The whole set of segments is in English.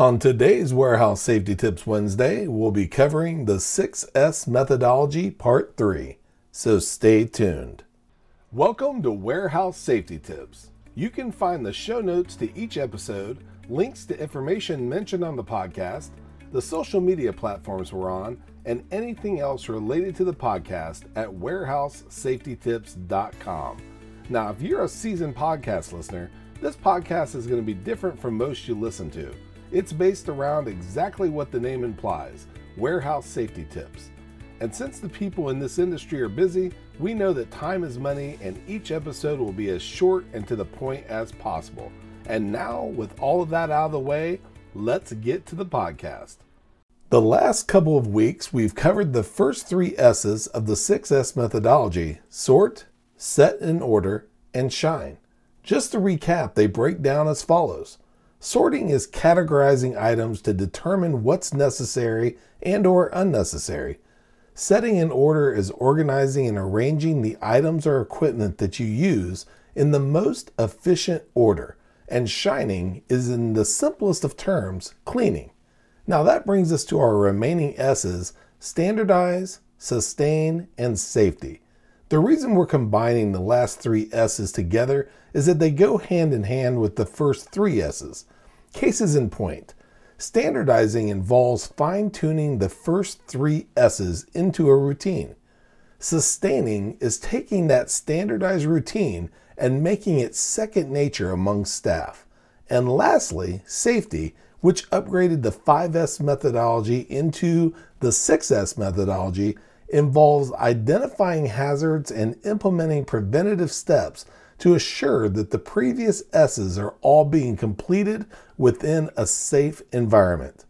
On today's Warehouse Safety Tips Wednesday, we'll be covering the 6S methodology part 3. So stay tuned. Welcome to Warehouse Safety Tips. You can find the show notes to each episode, links to information mentioned on the podcast, the social media platforms we're on, and anything else related to the podcast at warehousesafetytips.com. Now, if you're a seasoned podcast listener, this podcast is going to be different from most you listen to. It's based around exactly what the name implies warehouse safety tips. And since the people in this industry are busy, we know that time is money and each episode will be as short and to the point as possible. And now, with all of that out of the way, let's get to the podcast. The last couple of weeks, we've covered the first three S's of the 6S methodology sort, set in order, and shine. Just to recap, they break down as follows. Sorting is categorizing items to determine what's necessary and or unnecessary. Setting in order is organizing and arranging the items or equipment that you use in the most efficient order. And shining is in the simplest of terms, cleaning. Now that brings us to our remaining S's standardize, sustain, and safety. The reason we're combining the last three S's together is that they go hand in hand with the first three S's. Cases in point. Standardizing involves fine tuning the first three S's into a routine. Sustaining is taking that standardized routine and making it second nature among staff. And lastly, safety which upgraded the 5S methodology into the 6S methodology, involves identifying hazards and implementing preventative steps to assure that the previous S's are all being completed within a safe environment.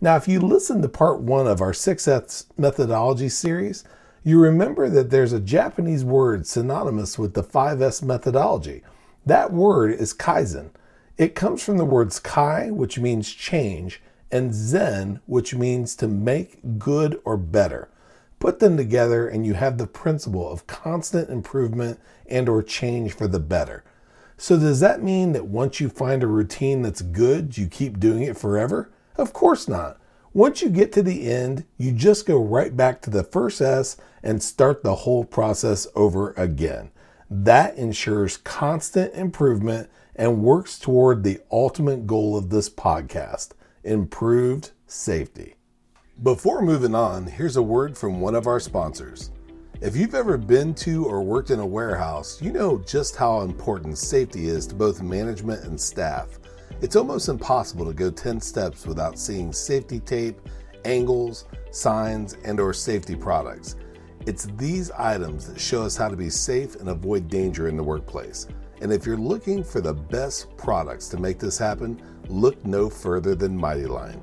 Now, if you listen to part one of our 6S methodology series, you remember that there's a Japanese word synonymous with the 5S methodology. That word is Kaizen. It comes from the words kai, which means change, and zen, which means to make good or better. Put them together and you have the principle of constant improvement and or change for the better. So does that mean that once you find a routine that's good, you keep doing it forever? Of course not. Once you get to the end, you just go right back to the first S and start the whole process over again. That ensures constant improvement and works toward the ultimate goal of this podcast improved safety. Before moving on, here's a word from one of our sponsors. If you've ever been to or worked in a warehouse, you know just how important safety is to both management and staff. It's almost impossible to go 10 steps without seeing safety tape, angles, signs, and or safety products. It's these items that show us how to be safe and avoid danger in the workplace. And if you're looking for the best products to make this happen, look no further than Mighty Line.